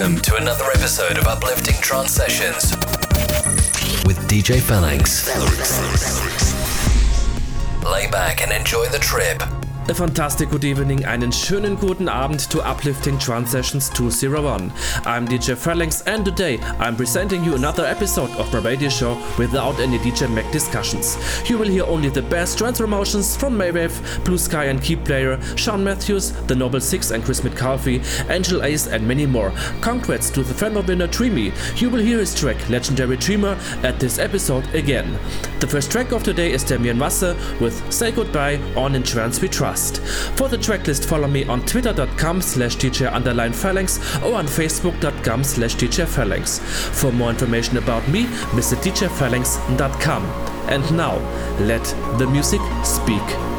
welcome to another episode of Uplifting Trance Sessions with DJ Phalanx. Lay back and enjoy the trip. A fantastic good evening, einen schönen guten Abend to Uplifting Trance Sessions 201. I'm DJ Phalanx and today I'm presenting you another episode of my radio show without any DJ Mag discussions. You will hear only the best trance promotions from Maywave, BluSkay and KeyPlayer, Sean Mathews, The Noble Six and Chris McCarthy, Angel Ace and many more. Congrats to the Fender winner Dreamy. You will hear his track Legendary Dreamer at this episode again. The first track of today is Damian Wasse with Say Goodbye on In Trance We Trust. For the tracklist, follow me on twitter.com slash underline phalanx or on facebook.com slash phalanx. For more information about me, visit djphalanx.com. And now, let the music speak.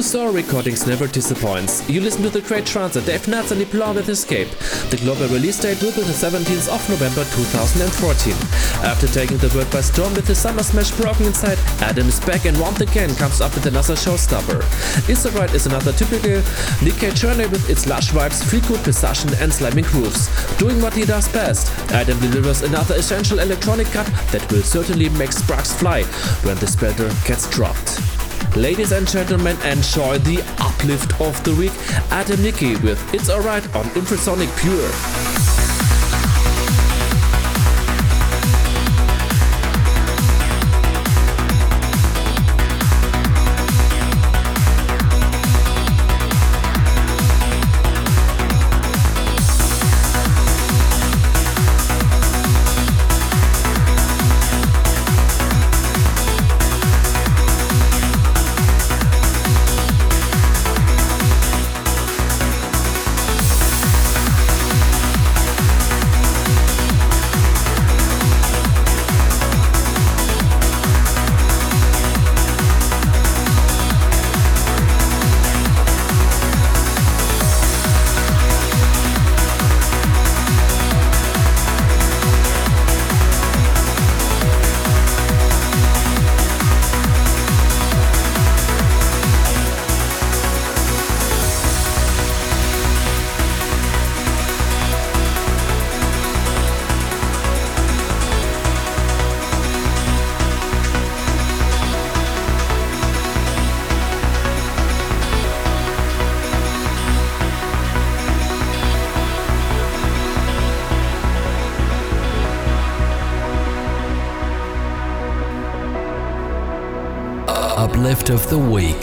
Blue Soho Recordings never disappoints. You listen to the great trancer Dave Nadz and LeBlanc with Escape. The global release date will be the 17th of November 2014. After taking the world by storm with his summer smash Broken Inside, Adam is back and once again comes up with another showstopper. It's Alright is another typical Nickey journey with its lush vibes, feel good precision and slamming grooves. Doing what he does best, Adam delivers another essential electronic cut that will certainly make sparks fly when the spreader gets dropped. Ladies and gentlemen, enjoy the uplift of the week. Adam Nickey with It's Alright on Infrasonic Pure. Of the week.